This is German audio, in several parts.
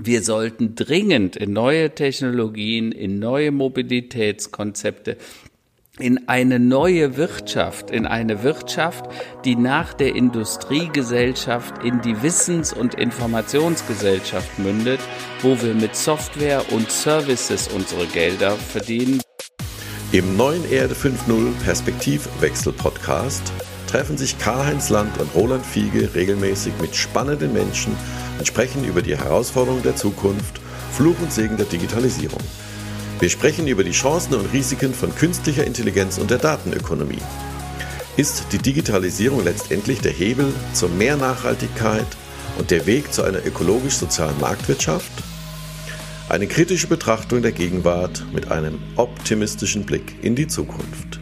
wir sollten dringend in neue Technologien, in neue Mobilitätskonzepte, in eine neue Wirtschaft, in eine Wirtschaft, die nach der Industriegesellschaft in die Wissens- und Informationsgesellschaft mündet, wo wir mit Software und Services unsere Gelder verdienen. Im neuen Erde 5.0 Perspektivwechsel Podcast treffen sich Karl-Heinz Land und Roland Fiege regelmäßig mit spannenden Menschen sprechen über die Herausforderungen der Zukunft, Fluch und Segen der Digitalisierung. Wir sprechen über die Chancen und Risiken von künstlicher Intelligenz und der Datenökonomie. Ist die Digitalisierung letztendlich der Hebel zur mehr Nachhaltigkeit und der Weg zu einer ökologisch-sozialen Marktwirtschaft? Eine kritische Betrachtung der Gegenwart mit einem optimistischen Blick in die Zukunft.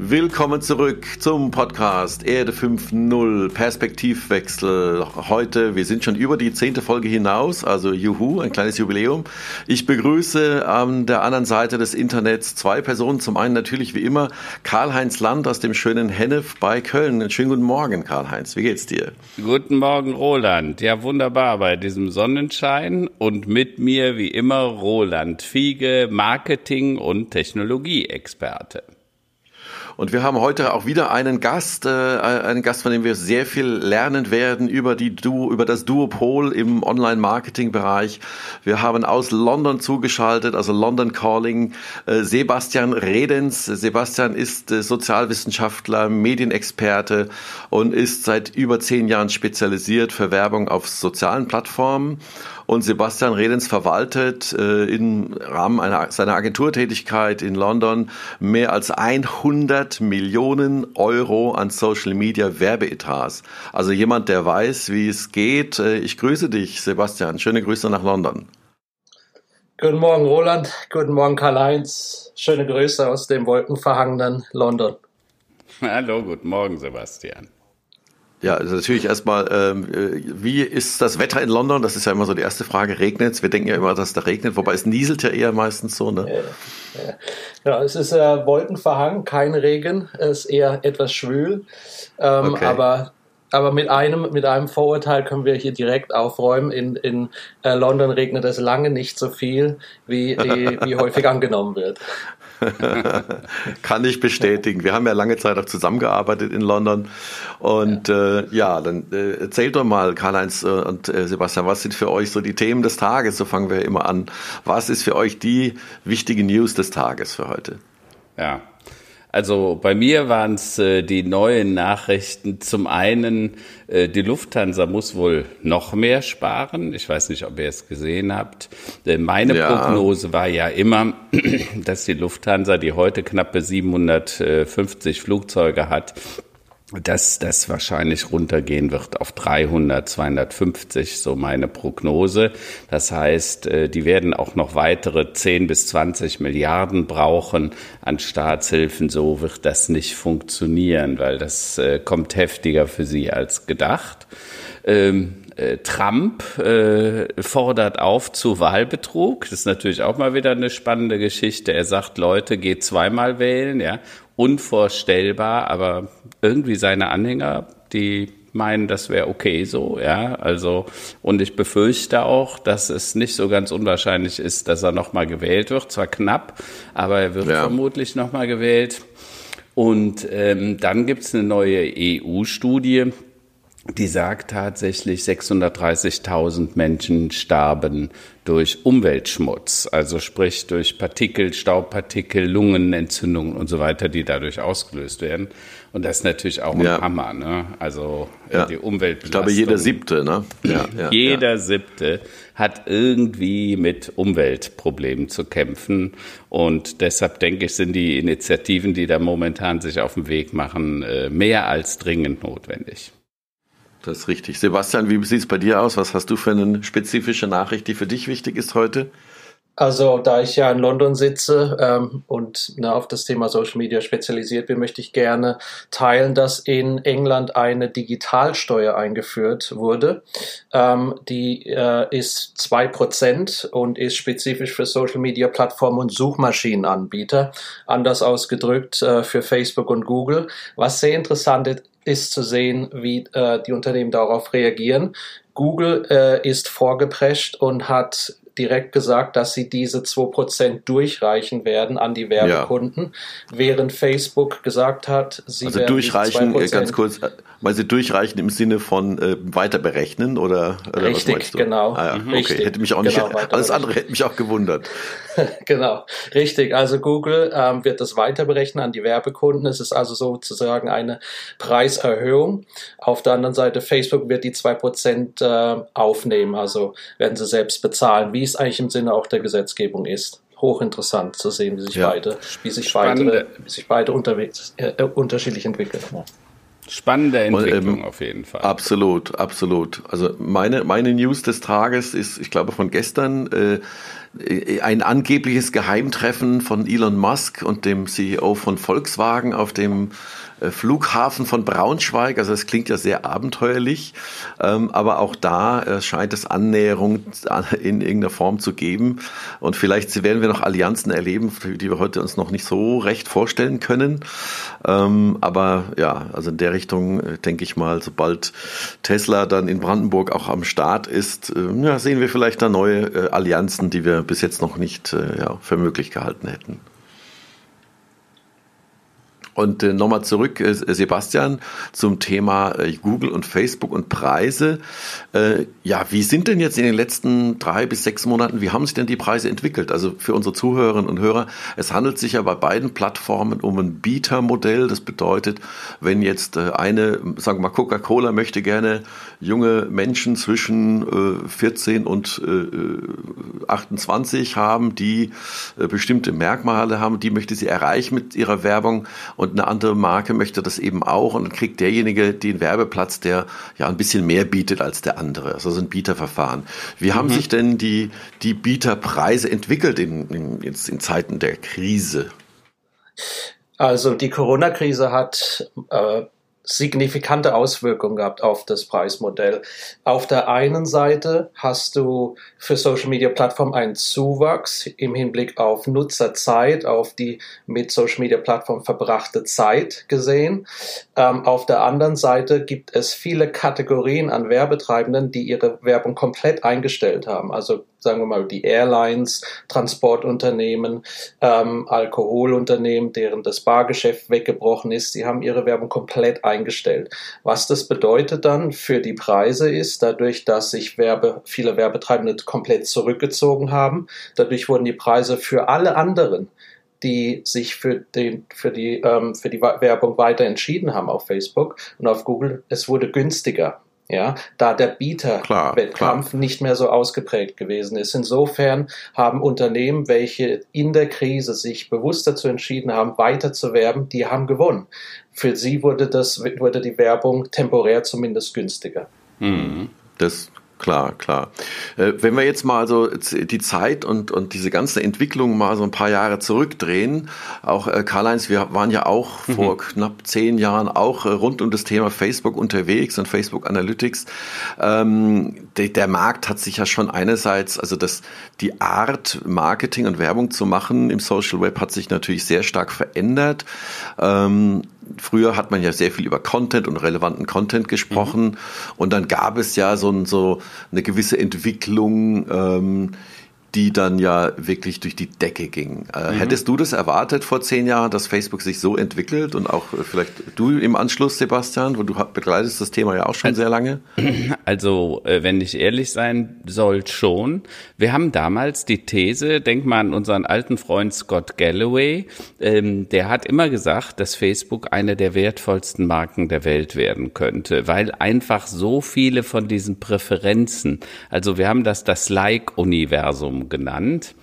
Willkommen zurück zum Podcast Erde 5.0 Perspektivwechsel. Heute, wir sind schon über die zehnte Folge hinaus, also juhu, ein kleines Jubiläum. Ich begrüße an der anderen Seite des Internets zwei Personen. Zum einen natürlich wie immer Karl-Heinz Land aus dem schönen Hennef bei Köln. Schönen guten Morgen, Karl-Heinz. Wie geht's dir? Guten Morgen, Roland. Ja, wunderbar bei diesem Sonnenschein und mit mir wie immer Roland Fiege, Marketing- und Technologieexperte. Und wir haben heute auch wieder einen Gast, äh, einen Gast, von dem wir sehr viel lernen werden über die Duo, über das Duopol im Online-Marketing-Bereich. Wir haben aus London zugeschaltet, also London Calling, äh, Sebastian Redens. Sebastian ist äh, Sozialwissenschaftler, Medienexperte und ist seit über zehn Jahren spezialisiert für Werbung auf sozialen Plattformen und Sebastian Redens verwaltet äh, im Rahmen einer, seiner Agenturtätigkeit in London mehr als 100 Millionen Euro an Social Media Werbeetats. Also jemand, der weiß, wie es geht. Äh, ich grüße dich, Sebastian. Schöne Grüße nach London. Guten Morgen, Roland. Guten Morgen, Karl-Heinz. Schöne Grüße aus dem wolkenverhangenen London. Hallo, guten Morgen, Sebastian. Ja, also natürlich erstmal, ähm, äh, wie ist das Wetter in London? Das ist ja immer so die erste Frage. Regnet es? Wir denken ja immer, dass da regnet, wobei es nieselt ja eher meistens so. Ne? Ja, ja. ja es ist äh, wolkenverhangen, kein Regen, es ist eher etwas schwül. Ähm, okay. Aber aber mit einem, mit einem Vorurteil können wir hier direkt aufräumen. In, in äh, London regnet es lange nicht so viel, wie, wie, wie häufig angenommen wird. Kann ich bestätigen. Wir haben ja lange Zeit auch zusammengearbeitet in London. Und ja, äh, ja dann äh, erzählt doch mal, Karl-Heinz äh, und äh, Sebastian, was sind für euch so die Themen des Tages? So fangen wir immer an. Was ist für euch die wichtige News des Tages für heute? Ja, also bei mir waren es äh, die neuen Nachrichten. Zum einen, äh, die Lufthansa muss wohl noch mehr sparen. Ich weiß nicht, ob ihr es gesehen habt. Äh, meine ja. Prognose war ja immer, dass die Lufthansa, die heute knappe 750 Flugzeuge hat, dass das wahrscheinlich runtergehen wird auf 300, 250, so meine Prognose. Das heißt, äh, die werden auch noch weitere 10 bis 20 Milliarden brauchen an Staatshilfen. So wird das nicht funktionieren, weil das äh, kommt heftiger für sie als gedacht. Ähm, äh, Trump fordert auf zu Wahlbetrug. Das ist natürlich auch mal wieder eine spannende Geschichte. Er sagt, Leute, geht zweimal wählen, ja, unvorstellbar, aber irgendwie seine Anhänger, die meinen, das wäre okay so, ja. Also, und ich befürchte auch, dass es nicht so ganz unwahrscheinlich ist, dass er nochmal gewählt wird. Zwar knapp, aber er wird ja. vermutlich nochmal gewählt. Und ähm, dann gibt's eine neue EU-Studie, die sagt tatsächlich, 630.000 Menschen starben durch Umweltschmutz, also sprich durch Partikel, Staubpartikel, Lungenentzündungen und so weiter, die dadurch ausgelöst werden. Und das ist natürlich auch ein ja. Hammer, ne? Also ja. die Umweltbelastung. Ich glaube, jeder Siebte, ne? Ja, ja jeder Siebte hat irgendwie mit Umweltproblemen zu kämpfen. Und deshalb denke ich, sind die Initiativen, die da momentan sich auf den Weg machen, äh, mehr als dringend notwendig. Das ist richtig. Sebastian, wie sieht es bei dir aus? Was hast du für eine spezifische Nachricht, die für dich wichtig ist heute? Also, da ich ja in London sitze ähm, und ne, auf das Thema Social Media spezialisiert bin, möchte ich gerne teilen, dass in England eine Digitalsteuer eingeführt wurde. Ähm, die äh, ist zwei Prozent und ist spezifisch für Social Media Plattformen und Suchmaschinenanbieter. Anders ausgedrückt äh, für Facebook und Google. Was sehr interessant ist zu sehen, wie äh, die Unternehmen darauf reagieren. Google äh, ist vorgeprescht und hat direkt gesagt, dass sie diese 2% durchreichen werden an die Werbekunden, ja. während Facebook gesagt hat, sie also werden durchreichen, ganz kurz, weil sie durchreichen im Sinne von äh, weiter berechnen oder, oder Richtig, genau. Ah, ja. Mhm. Okay, Richtig, hätte mich auch nicht, genau, alles andere hätte mich auch gewundert. genau, richtig. Also Google ähm, wird das weiter berechnen an die Werbekunden. Es ist also sozusagen eine Preiserhöhung. Auf der anderen Seite, Facebook wird die 2% äh, aufnehmen, also werden sie selbst bezahlen, wie es eigentlich im Sinne auch der Gesetzgebung ist hochinteressant zu sehen, wie sich ja. beide, wie sich beide, wie sich beide unterwegs, äh, unterschiedlich entwickeln. Spannende Entwicklung und, ähm, auf jeden Fall. Absolut, absolut. Also meine, meine News des Tages ist, ich glaube, von gestern äh, ein angebliches Geheimtreffen von Elon Musk und dem CEO von Volkswagen auf dem äh, Flughafen von Braunschweig. Also es klingt ja sehr abenteuerlich, ähm, aber auch da äh, scheint es Annäherung in irgendeiner Form zu geben. Und vielleicht werden wir noch Allianzen erleben, die wir heute uns noch nicht so recht vorstellen können. Ähm, aber ja, also in der Richtung äh, denke ich mal, sobald Tesla dann in Brandenburg auch am Start ist, ja, sehen wir vielleicht da neue Allianzen, die wir bis jetzt noch nicht für möglich gehalten hätten. Und äh, nochmal zurück, äh, Sebastian, zum Thema äh, Google und Facebook und Preise. Äh, ja, wie sind denn jetzt in den letzten drei bis sechs Monaten, wie haben sich denn die Preise entwickelt? Also für unsere Zuhörerinnen und Hörer, es handelt sich ja bei beiden Plattformen um ein Bietermodell. Das bedeutet, wenn jetzt äh, eine, sagen wir mal, Coca-Cola möchte gerne junge Menschen zwischen äh, 14 und äh, 28 haben, die bestimmte Merkmale haben, die möchte sie erreichen mit ihrer Werbung und und eine andere Marke möchte das eben auch und dann kriegt derjenige den Werbeplatz, der ja ein bisschen mehr bietet als der andere. Also so ein Bieterverfahren. Wie mhm. haben sich denn die, die Bieterpreise entwickelt in, in, jetzt in Zeiten der Krise? Also die Corona-Krise hat äh, signifikante Auswirkungen gehabt auf das Preismodell. Auf der einen Seite hast du für Social Media Plattformen einen Zuwachs im Hinblick auf Nutzerzeit, auf die mit Social Media Plattformen verbrachte Zeit gesehen. Ähm, auf der anderen Seite gibt es viele Kategorien an Werbetreibenden, die ihre Werbung komplett eingestellt haben. Also sagen wir mal, die Airlines, Transportunternehmen, ähm, Alkoholunternehmen, deren das Bargeschäft weggebrochen ist, sie haben ihre Werbung komplett eingestellt. Was das bedeutet dann für die Preise ist, dadurch, dass sich Werbe, viele Werbetreibende komplett zurückgezogen haben, dadurch wurden die Preise für alle anderen die sich für, den, für, die, ähm, für die Werbung weiter entschieden haben auf Facebook und auf Google, es wurde günstiger ja, da der Bieterwettkampf nicht mehr so ausgeprägt gewesen ist. Insofern haben Unternehmen, welche in der Krise sich bewusst dazu entschieden haben, weiter zu werben, die haben gewonnen. Für sie wurde das, wurde die Werbung temporär zumindest günstiger. Mhm. Das Klar, klar. Äh, wenn wir jetzt mal so die Zeit und, und diese ganze Entwicklung mal so ein paar Jahre zurückdrehen, auch äh, Karl-Heinz, wir waren ja auch mhm. vor knapp zehn Jahren auch äh, rund um das Thema Facebook unterwegs und Facebook Analytics. Ähm, der, der Markt hat sich ja schon einerseits, also das, die Art, Marketing und Werbung zu machen im Social Web hat sich natürlich sehr stark verändert. Ähm, früher hat man ja sehr viel über Content und relevanten Content gesprochen mhm. und dann gab es ja so, so eine gewisse Entwicklung, ähm, die dann ja wirklich durch die Decke ging. Äh, mhm. Hättest du das erwartet vor zehn Jahren, dass Facebook sich so entwickelt und auch äh, vielleicht du im Anschluss, Sebastian, wo du begleitest das Thema ja auch schon also, sehr lange? Also, äh, wenn ich ehrlich sein soll, schon. Wir haben damals die These, denk mal an unseren alten Freund Scott Galloway, ähm, der hat immer gesagt, dass Facebook eine der wertvollsten Marken der Welt werden könnte, weil einfach so viele von diesen Präferenzen, also wir haben das das Like-Universum genannt.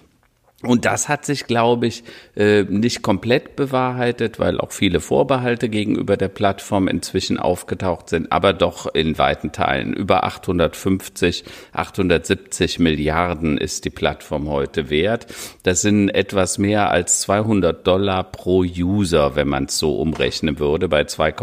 Und das hat sich, glaube ich, äh, nicht komplett bewahrheitet, weil auch viele Vorbehalte gegenüber der Plattform inzwischen aufgetaucht sind, aber doch in weiten Teilen. Über 850, 870 Milliarden ist die Plattform heute wert. Das sind etwas mehr als 200 Dollar pro User, wenn man es so umrechnen würde, bei 2,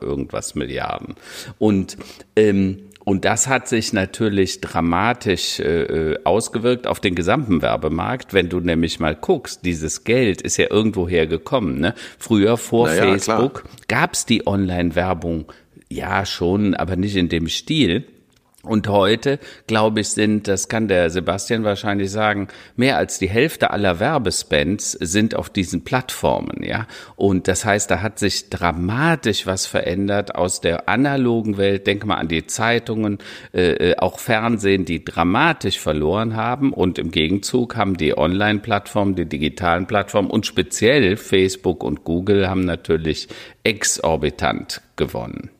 irgendwas Milliarden. Und ähm, und das hat sich natürlich dramatisch äh, äh, ausgewirkt auf den gesamten Werbemarkt. Wenn du nämlich mal guckst, dieses Geld ist ja irgendwo hergekommen. Ne? Früher vor naja, Facebook gab es die Online-Werbung ja schon, aber nicht in dem Stil. Und heute, glaube ich, sind, das kann der Sebastian wahrscheinlich sagen, mehr als die Hälfte aller Werbespends sind auf diesen Plattformen, ja. Und das heißt, da hat sich dramatisch was verändert aus der analogen Welt. Denk mal an die Zeitungen, äh, äh auch Fernsehen, die dramatisch verloren haben. Und im Gegenzug haben die Online-Plattformen, die digitalen Plattformen und speziell Facebook und Google haben natürlich exorbitant gewonnen.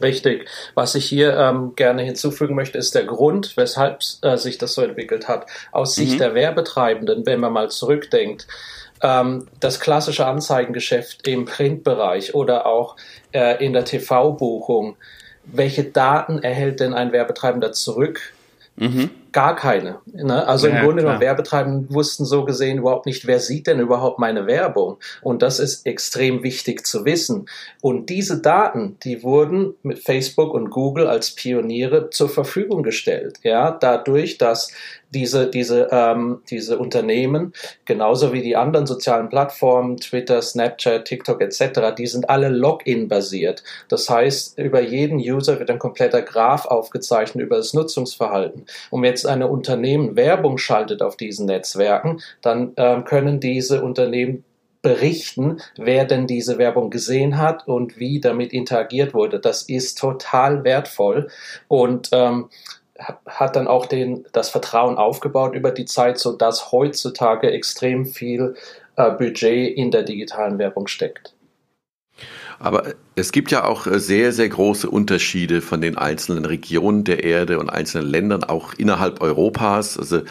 Richtig. Was ich hier ähm, gerne hinzufügen möchte, ist der Grund, weshalb äh, sich das so entwickelt hat. Aus Sicht mhm. der Werbetreibenden, wenn man mal zurückdenkt, ähm, das klassische Anzeigengeschäft im Printbereich oder auch äh, in der TV-Buchung, welche Daten erhält denn ein Werbetreibender zurück? Mhm. Gar keine. Ne? Also ja, im Grunde genommen, Werbetreibenden wussten so gesehen überhaupt nicht, wer sieht denn überhaupt meine Werbung. Und das ist extrem wichtig zu wissen. Und diese Daten, die wurden mit Facebook und Google als Pioniere zur Verfügung gestellt. Ja, dadurch, dass diese, diese, ähm, diese Unternehmen, genauso wie die anderen sozialen Plattformen, Twitter, Snapchat, TikTok etc., die sind alle Login-basiert. Das heißt, über jeden User wird ein kompletter Graph aufgezeichnet über das Nutzungsverhalten. Und jetzt ein Unternehmen Werbung schaltet auf diesen Netzwerken, dann ähm, können diese Unternehmen berichten, wer denn diese Werbung gesehen hat und wie damit interagiert wurde. Das ist total wertvoll und ähm, hat dann auch den, das Vertrauen aufgebaut über die Zeit, so dass heutzutage extrem viel äh, Budget in der digitalen Werbung steckt. Aber es gibt ja auch äh, sehr, sehr große Unterschiede von den einzelnen Regionen der Erde und einzelnen Ländern, auch innerhalb Europas. Also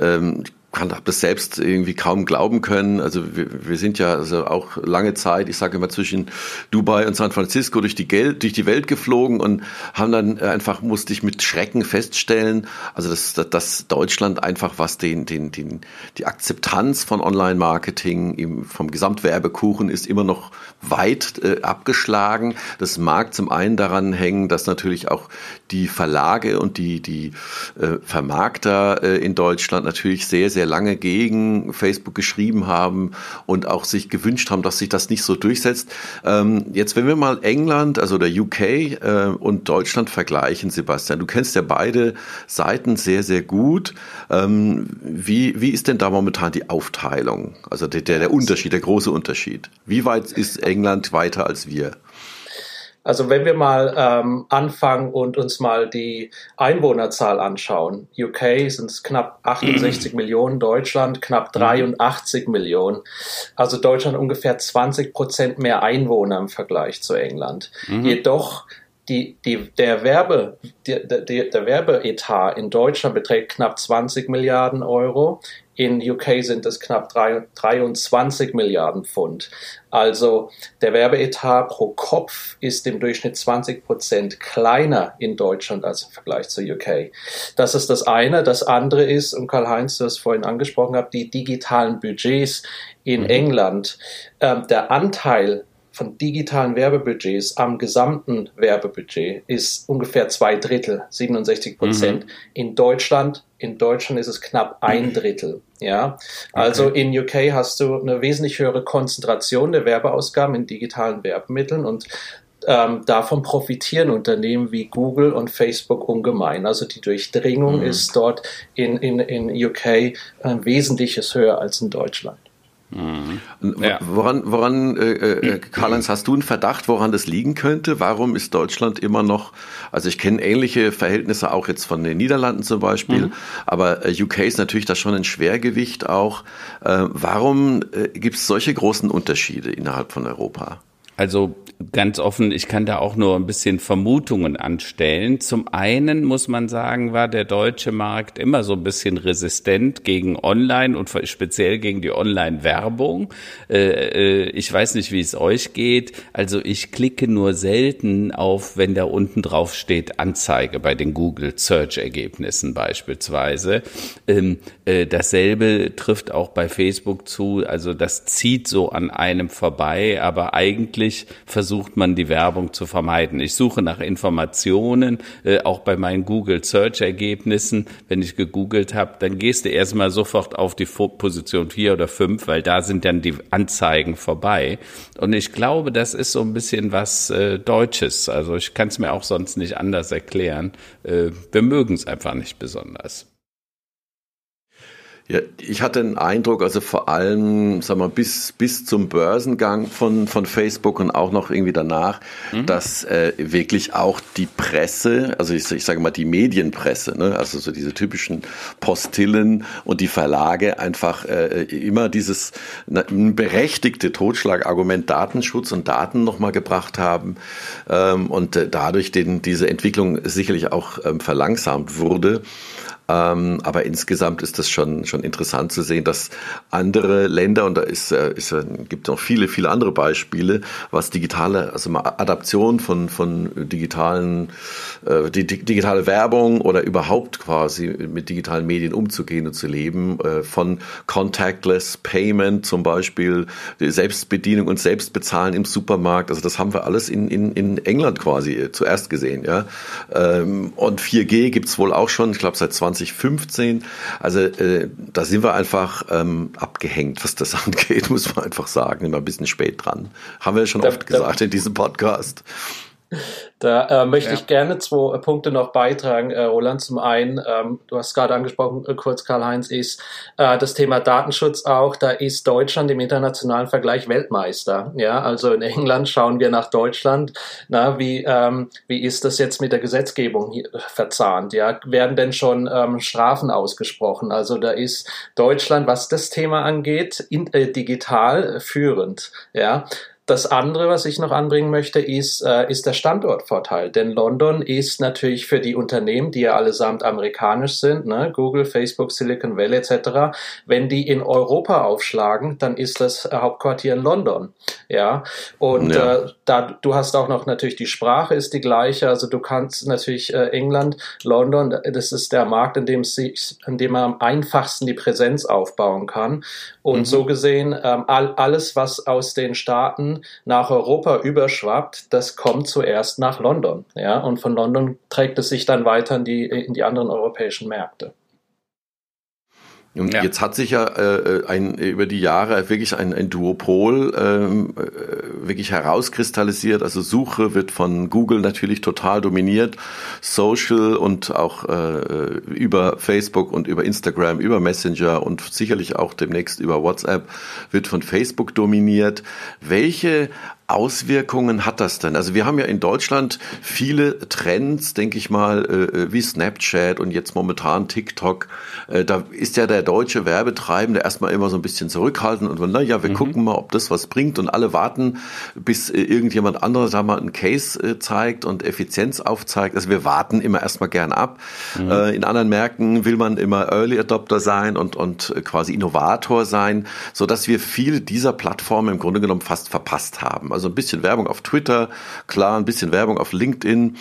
ähm, habe das selbst irgendwie kaum glauben können. Also wir, wir sind ja also auch lange Zeit, ich sage immer zwischen Dubai und San Francisco durch die Geld, durch die Welt geflogen und haben dann einfach musste ich mit Schrecken feststellen, also dass, dass Deutschland einfach was den den den die Akzeptanz von Online-Marketing vom Gesamtwerbekuchen ist immer noch weit äh, abgeschlagen. Das mag zum einen daran hängen, dass natürlich auch die Verlage und die die äh, Vermarkter äh, in Deutschland natürlich sehr sehr lange gegen Facebook geschrieben haben und auch sich gewünscht haben, dass sich das nicht so durchsetzt. Ähm, jetzt, wenn wir mal England, also der UK äh, und Deutschland vergleichen, Sebastian, du kennst ja beide Seiten sehr, sehr gut. Ähm, wie, wie ist denn da momentan die Aufteilung? Also der, der, der Unterschied, der große Unterschied. Wie weit ist England weiter als wir? Also wenn wir mal ähm, anfangen und uns mal die Einwohnerzahl anschauen. UK sind es knapp 68 mhm. Millionen, Deutschland knapp 83 mhm. Millionen. Also Deutschland ungefähr 20 Prozent mehr Einwohner im Vergleich zu England. Mhm. Jedoch die, die, der, Werbe, der, der, der Werbeetat in Deutschland beträgt knapp 20 Milliarden Euro. In UK sind es knapp 23 Milliarden Pfund. Also der Werbeetat pro Kopf ist im Durchschnitt 20 Prozent kleiner in Deutschland als im Vergleich zu UK. Das ist das eine. Das andere ist, und Karl-Heinz, du es vorhin angesprochen habt, die digitalen Budgets in mhm. England. Ähm, der Anteil von digitalen Werbebudgets am gesamten Werbebudget ist ungefähr zwei Drittel, 67 Prozent. Mhm. In Deutschland, in Deutschland ist es knapp ein Drittel. Ja, also okay. in UK hast du eine wesentlich höhere Konzentration der Werbeausgaben in digitalen Werbemitteln und ähm, davon profitieren Unternehmen wie Google und Facebook ungemein. Also die Durchdringung mhm. ist dort in, in, in UK äh, wesentliches höher als in Deutschland. Mhm. Ja. Woran, woran äh, äh, Karl-Heinz, hast du einen Verdacht, woran das liegen könnte? Warum ist Deutschland immer noch, also ich kenne ähnliche Verhältnisse auch jetzt von den Niederlanden zum Beispiel, mhm. aber äh, UK ist natürlich da schon ein Schwergewicht auch. Äh, warum äh, gibt es solche großen Unterschiede innerhalb von Europa? Also ganz offen, ich kann da auch nur ein bisschen Vermutungen anstellen. Zum einen muss man sagen, war der deutsche Markt immer so ein bisschen resistent gegen Online und speziell gegen die Online-Werbung. Äh, äh, ich weiß nicht, wie es euch geht. Also ich klicke nur selten auf, wenn da unten drauf steht Anzeige bei den Google Search Ergebnissen beispielsweise. Ähm, äh, dasselbe trifft auch bei Facebook zu. Also das zieht so an einem vorbei, aber eigentlich versuche versucht man die Werbung zu vermeiden. Ich suche nach Informationen, äh, auch bei meinen Google Search Ergebnissen. Wenn ich gegoogelt habe, dann gehst du erstmal sofort auf die Position vier oder fünf, weil da sind dann die Anzeigen vorbei. Und ich glaube, das ist so ein bisschen was äh, Deutsches. Also ich kann es mir auch sonst nicht anders erklären. Äh, wir mögen es einfach nicht besonders. Ja, ich hatte den Eindruck, also vor allem, sag mal, bis, bis zum Börsengang von, von Facebook und auch noch irgendwie danach, mhm. dass äh, wirklich auch die Presse, also ich, ich sage mal die Medienpresse, ne, also so diese typischen Postillen und die Verlage einfach äh, immer dieses na, berechtigte Totschlagargument Datenschutz und Daten nochmal gebracht haben ähm, und äh, dadurch den, diese Entwicklung sicherlich auch ähm, verlangsamt wurde. Ähm, aber insgesamt ist das schon, schon interessant zu sehen, dass andere Länder, und da ist, äh, ist, äh, gibt noch viele, viele andere Beispiele, was digitale, also mal Adaption von, von digitalen, äh, die, die, digitale Werbung oder überhaupt quasi mit digitalen Medien umzugehen und zu leben, äh, von Contactless Payment zum Beispiel, Selbstbedienung und Selbstbezahlen im Supermarkt, also das haben wir alles in, in, in England quasi äh, zuerst gesehen, ja. Ähm, und 4G gibt's wohl auch schon, ich glaube seit 20 2015. Also äh, da sind wir einfach ähm, abgehängt, was das angeht, muss man einfach sagen. Immer ein bisschen spät dran. Haben wir ja schon da, oft gesagt in diesem Podcast. Da äh, möchte ja. ich gerne zwei Punkte noch beitragen, äh, Roland. Zum einen, ähm, du hast gerade angesprochen, äh, kurz Karl-Heinz, ist äh, das Thema Datenschutz auch. Da ist Deutschland im internationalen Vergleich Weltmeister. Ja, also in England schauen wir nach Deutschland. Na, wie, ähm, wie ist das jetzt mit der Gesetzgebung hier verzahnt? Ja, werden denn schon ähm, Strafen ausgesprochen? Also da ist Deutschland, was das Thema angeht, in, äh, digital führend. Ja, das andere, was ich noch anbringen möchte, ist, äh, ist der Standortvorteil. Denn London ist natürlich für die Unternehmen, die ja allesamt amerikanisch sind, ne, Google, Facebook, Silicon Valley etc., wenn die in Europa aufschlagen, dann ist das Hauptquartier in London. Ja, und ja. Äh, da du hast auch noch natürlich die Sprache ist die gleiche. Also du kannst natürlich äh, England, London, das ist der Markt, in dem, sie, in dem man am einfachsten die Präsenz aufbauen kann. Und mhm. so gesehen, ähm, all, alles, was aus den Staaten nach Europa überschwappt, das kommt zuerst nach London. Ja? Und von London trägt es sich dann weiter in die, in die anderen europäischen Märkte. Und ja. jetzt hat sich ja äh, ein, über die Jahre wirklich ein, ein Duopol ähm, äh, wirklich herauskristallisiert. Also Suche wird von Google natürlich total dominiert, Social und auch äh, über Facebook und über Instagram, über Messenger und sicherlich auch demnächst über WhatsApp wird von Facebook dominiert. Welche Auswirkungen hat das denn? Also wir haben ja in Deutschland viele Trends, denke ich mal, äh, äh, wie Snapchat und jetzt momentan TikTok. Äh, da ist ja der deutsche Werbetreibende erstmal immer so ein bisschen zurückhaltend und na ja, wir mhm. gucken mal, ob das was bringt und alle warten, bis irgendjemand anderes da mal einen Case zeigt und Effizienz aufzeigt. Also wir warten immer erstmal gern ab. Mhm. In anderen Märkten will man immer Early Adopter sein und, und quasi Innovator sein, so dass wir viele dieser Plattformen im Grunde genommen fast verpasst haben. Also ein bisschen Werbung auf Twitter, klar, ein bisschen Werbung auf LinkedIn.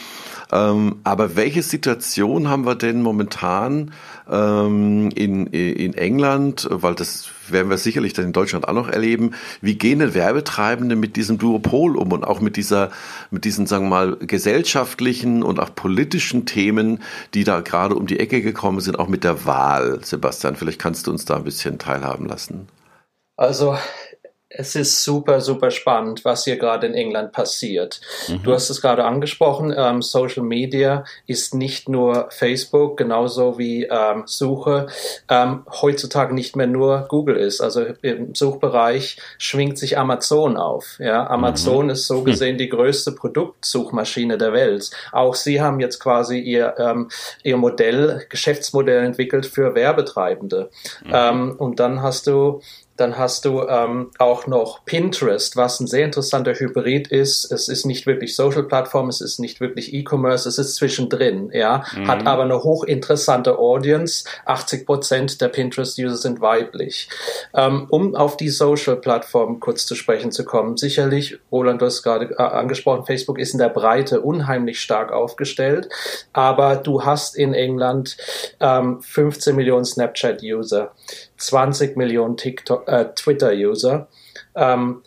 Ähm, aber welche Situation haben wir denn momentan ähm, in, in England, weil das werden wir sicherlich dann in Deutschland auch noch erleben. Wie gehen denn Werbetreibende mit diesem Duopol um und auch mit dieser, mit diesen, sagen wir mal, gesellschaftlichen und auch politischen Themen, die da gerade um die Ecke gekommen sind, auch mit der Wahl? Sebastian, vielleicht kannst du uns da ein bisschen teilhaben lassen. Also es ist super, super spannend, was hier gerade in England passiert. Mhm. Du hast es gerade angesprochen, ähm, Social Media ist nicht nur Facebook, genauso wie ähm, Suche, ähm, heutzutage nicht mehr nur Google ist. Also im Suchbereich schwingt sich Amazon auf. Ja? Amazon mhm. ist so hm. gesehen die größte Produktsuchmaschine der Welt. Auch sie haben jetzt quasi ihr, ähm, ihr Modell, Geschäftsmodell entwickelt für Werbetreibende. Mhm. Ähm, und dann hast du dann hast du ähm, auch noch Pinterest, was ein sehr interessanter Hybrid ist. Es ist nicht wirklich Social-Plattform, es ist nicht wirklich E-Commerce, es ist zwischendrin, ja, mhm. hat aber eine hochinteressante Audience. 80 Prozent der Pinterest-User sind weiblich. Ähm, um auf die Social-Plattform kurz zu sprechen zu kommen, sicherlich, Roland, du hast gerade äh, angesprochen, Facebook ist in der Breite unheimlich stark aufgestellt, aber du hast in England ähm, 15 Millionen Snapchat-User. 20 Millionen TikTok, äh, Twitter-User. Ähm,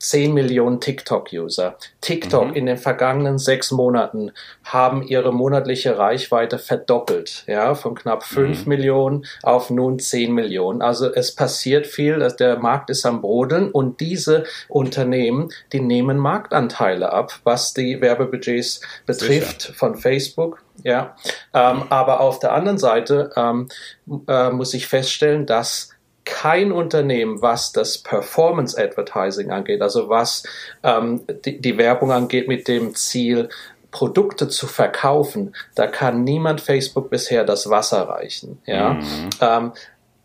10 Millionen TikTok-User. TikTok mhm. in den vergangenen sechs Monaten haben ihre monatliche Reichweite verdoppelt, ja, von knapp 5 mhm. Millionen auf nun 10 Millionen. Also es passiert viel, der Markt ist am Brodeln und diese Unternehmen, die nehmen Marktanteile ab, was die Werbebudgets betrifft Sicher. von Facebook. Ja, ähm, aber auf der anderen Seite ähm, äh, muss ich feststellen, dass kein Unternehmen, was das Performance Advertising angeht, also was ähm, die, die Werbung angeht mit dem Ziel, Produkte zu verkaufen, da kann niemand Facebook bisher das Wasser reichen. Ja? Mhm. Ähm,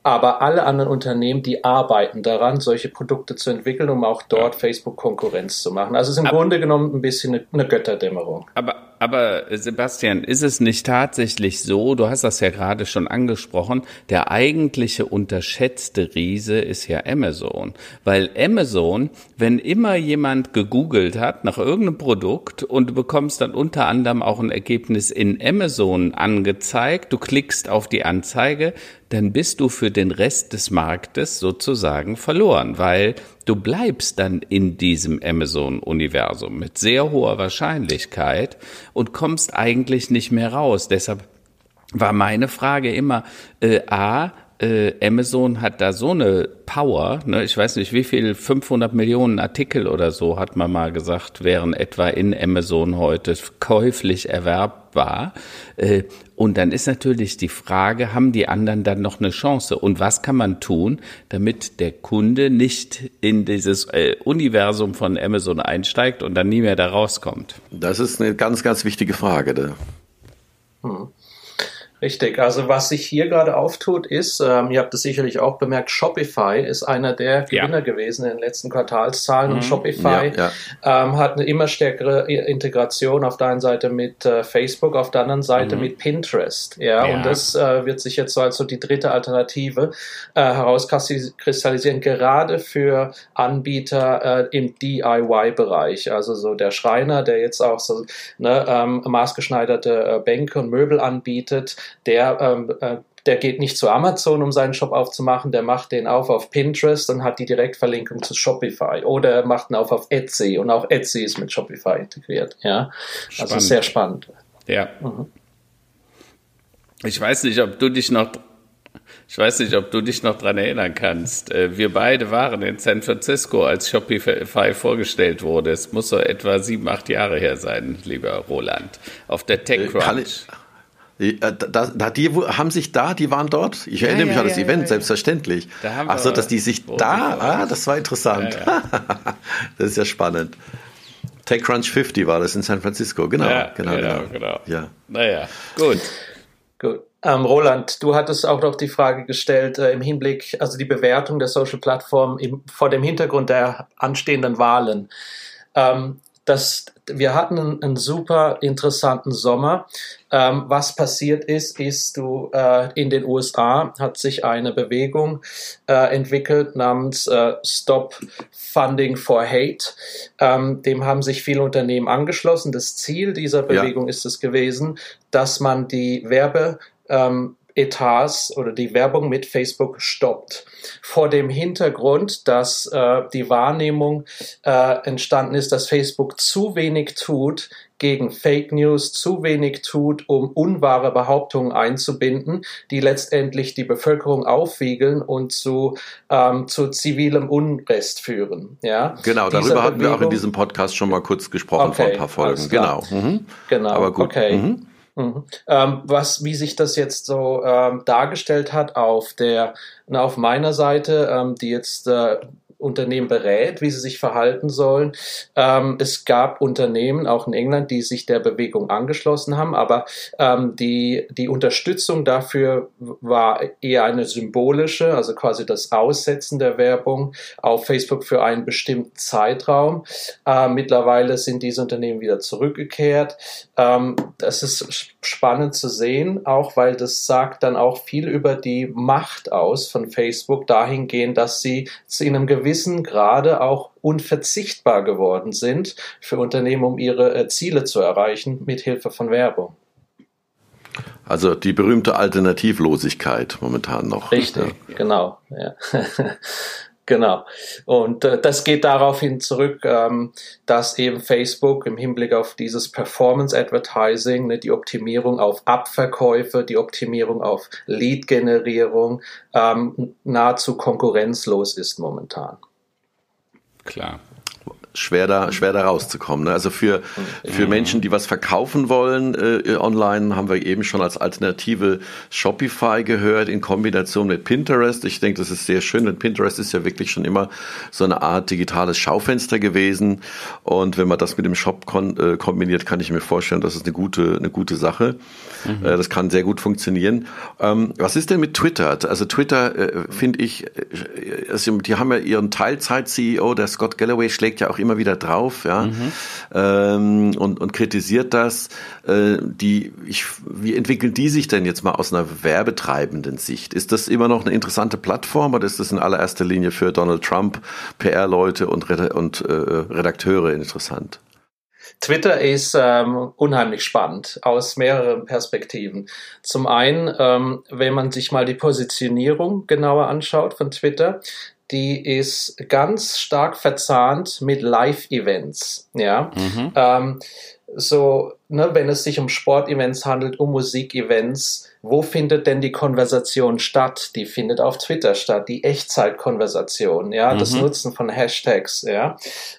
aber alle anderen Unternehmen, die arbeiten daran, solche Produkte zu entwickeln, um auch dort ja. Facebook Konkurrenz zu machen. Also es ist im aber, Grunde genommen ein bisschen eine, eine Götterdämmerung. Aber aber äh, Sebastian, ist es nicht tatsächlich so, du hast das ja gerade schon angesprochen, der eigentliche unterschätzte Riese ist ja Amazon. Weil Amazon, wenn immer jemand gegoogelt hat nach irgendeinem Produkt und du bekommst dann unter anderem auch ein Ergebnis in Amazon angezeigt, du klickst auf die Anzeige, dann bist du für den Rest des Marktes sozusagen verloren, weil du bleibst dann in diesem Amazon-Universum mit sehr hoher Wahrscheinlichkeit und kommst eigentlich nicht mehr raus. Deshalb war meine Frage immer, äh, A, äh, Amazon hat da so eine Power, ne? ich weiß nicht, wie viel, 500 Millionen Artikel oder so, hat man mal gesagt, wären etwa in Amazon heute käuflich erwerbbar. Äh, und dann ist natürlich die Frage, haben die anderen dann noch eine Chance? Und was kann man tun, damit der Kunde nicht in dieses äh, Universum von Amazon einsteigt und dann nie mehr da rauskommt? Das ist eine ganz, ganz wichtige Frage. Da. Hm. Richtig, also was sich hier gerade auftut, ist, ähm, ihr habt es sicherlich auch bemerkt, Shopify ist einer der Gewinner ja. gewesen in den letzten Quartalszahlen mhm. und Shopify ja, ja. Ähm, hat eine immer stärkere Integration auf der einen Seite mit äh, Facebook, auf der anderen Seite mhm. mit Pinterest. Ja, und das äh, wird sich jetzt so als so die dritte Alternative äh, herauskristallisieren, gerade für Anbieter äh, im DIY-Bereich, also so der Schreiner, der jetzt auch so ne, ähm, maßgeschneiderte äh, Bänke und Möbel anbietet, der ähm, äh, der geht nicht zu Amazon, um seinen Shop aufzumachen, der macht den auf auf Pinterest und hat die Direktverlinkung zu Shopify. Oder er macht ihn auf auf Etsy und auch Etsy ist mit Shopify integriert. Ja, spannend. also sehr spannend. Ja. Mhm. Ich weiß nicht, ob du dich noch ich weiß nicht, ob du dich noch dran erinnern kannst. Äh, wir beide waren in San Francisco, als Shopify vorgestellt wurde. Es muss so etwa sieben, acht Jahre her sein, lieber Roland. Auf der TechCrunch. Die, äh, da, da, die haben sich da, die waren dort. Ich erinnere ja, mich ja, an das ja, Event, selbstverständlich. Da Ach so, dass die sich da, ah, das war interessant. das ist ja spannend. TechCrunch 50 war das in San Francisco, genau. genau, genau, genau, genau. Ja. Naja, gut. Gut. Ähm, Roland, du hattest auch noch die Frage gestellt äh, im Hinblick, also die Bewertung der Social Plattform im, vor dem Hintergrund der anstehenden Wahlen. Ähm, das, wir hatten einen, einen super interessanten Sommer. Ähm, was passiert ist, ist, du äh, in den USA hat sich eine Bewegung äh, entwickelt namens äh, Stop Funding for Hate. Ähm, dem haben sich viele Unternehmen angeschlossen. Das Ziel dieser Bewegung ja. ist es gewesen, dass man die Werbe ähm, Etats oder die Werbung mit Facebook stoppt. Vor dem Hintergrund, dass äh, die Wahrnehmung äh, entstanden ist, dass Facebook zu wenig tut gegen Fake News, zu wenig tut, um unwahre Behauptungen einzubinden, die letztendlich die Bevölkerung aufwiegeln und zu, ähm, zu zivilem Unrest führen. Ja? Genau, darüber Dieser hatten Bewegung, wir auch in diesem Podcast schon mal kurz gesprochen okay, vor ein paar Folgen. Genau. Mhm. Genau. Aber gut. Okay. Mhm. Mhm. Ähm, was, wie sich das jetzt so ähm, dargestellt hat auf der, na, auf meiner Seite, ähm, die jetzt äh, Unternehmen berät, wie sie sich verhalten sollen. Ähm, es gab Unternehmen, auch in England, die sich der Bewegung angeschlossen haben, aber ähm, die, die Unterstützung dafür war eher eine symbolische, also quasi das Aussetzen der Werbung auf Facebook für einen bestimmten Zeitraum. Äh, mittlerweile sind diese Unternehmen wieder zurückgekehrt. Ähm, das ist spannend zu sehen, auch weil das sagt dann auch viel über die Macht aus von Facebook dahingehend, dass sie zu einem gewissen Grade auch unverzichtbar geworden sind für Unternehmen, um ihre äh, Ziele zu erreichen mit Hilfe von Werbung. Also die berühmte Alternativlosigkeit momentan noch. Richtig, ja. genau. Ja. Genau. Und äh, das geht darauf hin zurück, ähm, dass eben Facebook im Hinblick auf dieses Performance Advertising, ne, die Optimierung auf Abverkäufe, die Optimierung auf Lead-Generierung ähm, nahezu konkurrenzlos ist momentan. Klar schwer da, schwer da rauszukommen. Ne? Also für, für Menschen, die was verkaufen wollen äh, online, haben wir eben schon als Alternative Shopify gehört in Kombination mit Pinterest. Ich denke, das ist sehr schön, denn Pinterest ist ja wirklich schon immer so eine Art digitales Schaufenster gewesen. Und wenn man das mit dem Shop kon äh, kombiniert, kann ich mir vorstellen, das ist eine gute, eine gute Sache. Mhm. Äh, das kann sehr gut funktionieren. Ähm, was ist denn mit Twitter? Also Twitter, äh, finde ich, äh, also die haben ja ihren Teilzeit-CEO, der Scott Galloway, schlägt ja auch immer wieder drauf, ja, mhm. ähm, und, und kritisiert das. Äh, die, ich, wie entwickeln die sich denn jetzt mal aus einer werbetreibenden Sicht? Ist das immer noch eine interessante Plattform oder ist das in allererster Linie für Donald Trump, PR-Leute und, und äh, Redakteure interessant? Twitter ist ähm, unheimlich spannend aus mehreren Perspektiven. Zum einen, ähm, wenn man sich mal die Positionierung genauer anschaut von Twitter, die ist ganz stark verzahnt mit Live-Events. Ja, mhm. ähm, so, ne, wenn es sich um Sportevents handelt, um Musikevents, wo findet denn die Konversation statt? Die findet auf Twitter statt, die Echtzeitkonversation, ja, mhm. das Nutzen von Hashtags, ja.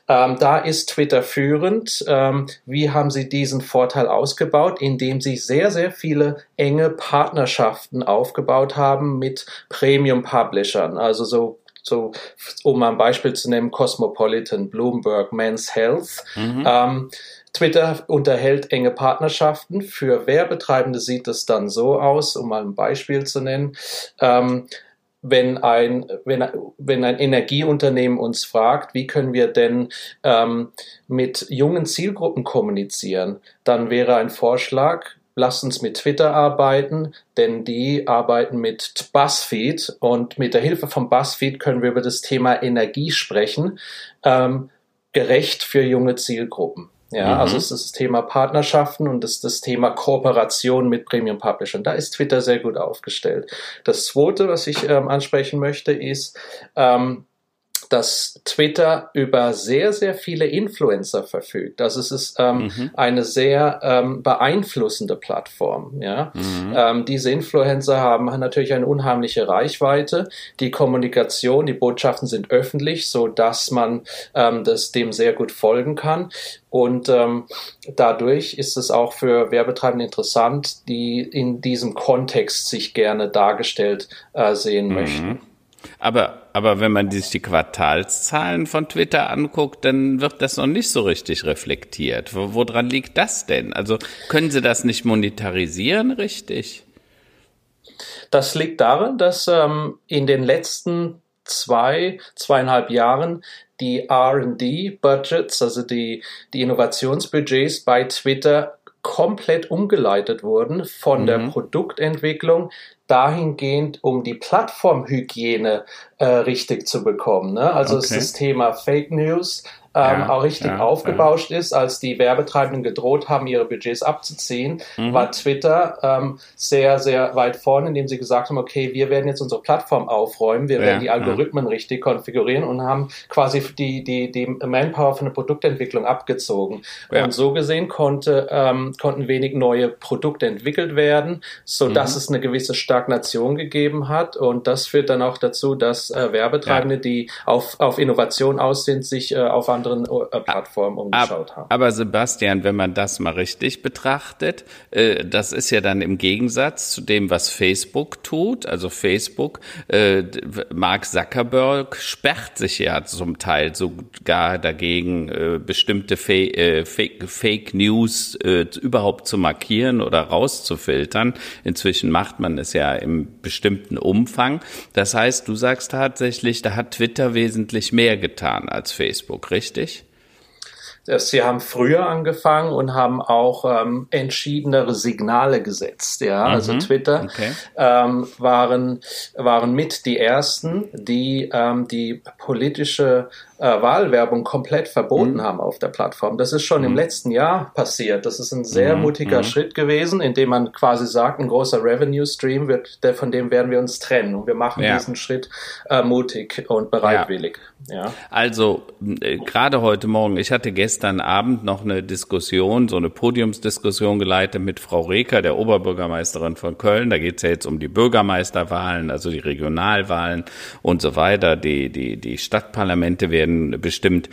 Ähm, da ist Twitter führend. Ähm, wie haben sie diesen Vorteil ausgebaut? Indem sie sehr, sehr viele enge Partnerschaften aufgebaut haben mit Premium-Publishern, also so so, um ein Beispiel zu nennen, Cosmopolitan, Bloomberg, Men's Health. Mhm. Ähm, Twitter unterhält enge Partnerschaften. Für Werbetreibende sieht es dann so aus, um mal ein Beispiel zu nennen. Ähm, wenn ein, wenn, wenn ein Energieunternehmen uns fragt, wie können wir denn ähm, mit jungen Zielgruppen kommunizieren, dann wäre ein Vorschlag, lasst uns mit Twitter arbeiten, denn die arbeiten mit BuzzFeed und mit der Hilfe von BuzzFeed können wir über das Thema Energie sprechen, ähm, gerecht für junge Zielgruppen. Ja, mhm. also es ist das Thema Partnerschaften und es ist das Thema Kooperation mit Premium Publishern. Da ist Twitter sehr gut aufgestellt. Das zweite, was ich ähm, ansprechen möchte, ist, ähm, dass Twitter über sehr, sehr viele Influencer verfügt. Also es ist ähm, mhm. eine sehr ähm, beeinflussende Plattform. Ja? Mhm. Ähm, diese Influencer haben natürlich eine unheimliche Reichweite. Die Kommunikation, die Botschaften sind öffentlich, so dass man ähm, das dem sehr gut folgen kann. Und ähm, dadurch ist es auch für Werbetreibende interessant, die in diesem Kontext sich gerne dargestellt äh, sehen mhm. möchten. Aber, aber wenn man sich die Quartalszahlen von Twitter anguckt, dann wird das noch nicht so richtig reflektiert. woran liegt das denn? Also können Sie das nicht monetarisieren richtig? Das liegt darin, dass ähm, in den letzten zwei, zweieinhalb Jahren die RD-Budgets, also die, die Innovationsbudgets bei Twitter komplett umgeleitet wurden von mhm. der Produktentwicklung dahingehend, um die Plattformhygiene äh, richtig zu bekommen. Ne? Also okay. ist das Thema Fake News, ähm, ja, auch richtig ja, aufgebauscht ja. ist, als die Werbetreibenden gedroht haben, ihre Budgets abzuziehen, mhm. war Twitter ähm, sehr, sehr weit vorne, indem sie gesagt haben, okay, wir werden jetzt unsere Plattform aufräumen, wir werden die Algorithmen richtig konfigurieren und haben quasi die, die, die Manpower für eine Produktentwicklung abgezogen. Und so gesehen konnte, ähm, konnten wenig neue Produkte entwickelt werden, so dass mhm. es eine gewisse Stagnation gegeben hat und das führt dann auch dazu, dass äh, Werbetreibende, die auf, auf Innovation aus sind, sich äh, auf andere anderen äh, Plattformen umgeschaut haben. Aber Sebastian, wenn man das mal richtig betrachtet, äh, das ist ja dann im Gegensatz zu dem, was Facebook tut. Also Facebook, äh, Mark Zuckerberg sperrt sich ja zum Teil sogar dagegen, äh, bestimmte Fa äh, Fake, Fake News äh, überhaupt zu markieren oder rauszufiltern. Inzwischen macht man es ja im bestimmten Umfang. Das heißt, du sagst tatsächlich, da hat Twitter wesentlich mehr getan als Facebook, richtig? Richtig? Sie haben früher angefangen und haben auch ähm, entschiedenere Signale gesetzt. Ja, also mhm. also Twitter okay. ähm, waren waren mit die ersten, die ähm, die politische äh, Wahlwerbung komplett verboten mhm. haben auf der Plattform. Das ist schon mhm. im letzten Jahr passiert. Das ist ein sehr mhm. mutiger mhm. Schritt gewesen, indem man quasi sagt, ein großer Revenue Stream wird, der, von dem werden wir uns trennen. Und wir machen ja. diesen Schritt äh, mutig und bereitwillig. Ja. ja. Also äh, gerade heute Morgen, ich hatte gestern Abend noch eine Diskussion, so eine Podiumsdiskussion geleitet mit Frau Reker, der Oberbürgermeisterin von Köln. Da geht es ja jetzt um die Bürgermeisterwahlen, also die Regionalwahlen und so weiter. Die, die, die Stadtparlamente werden bestimmt.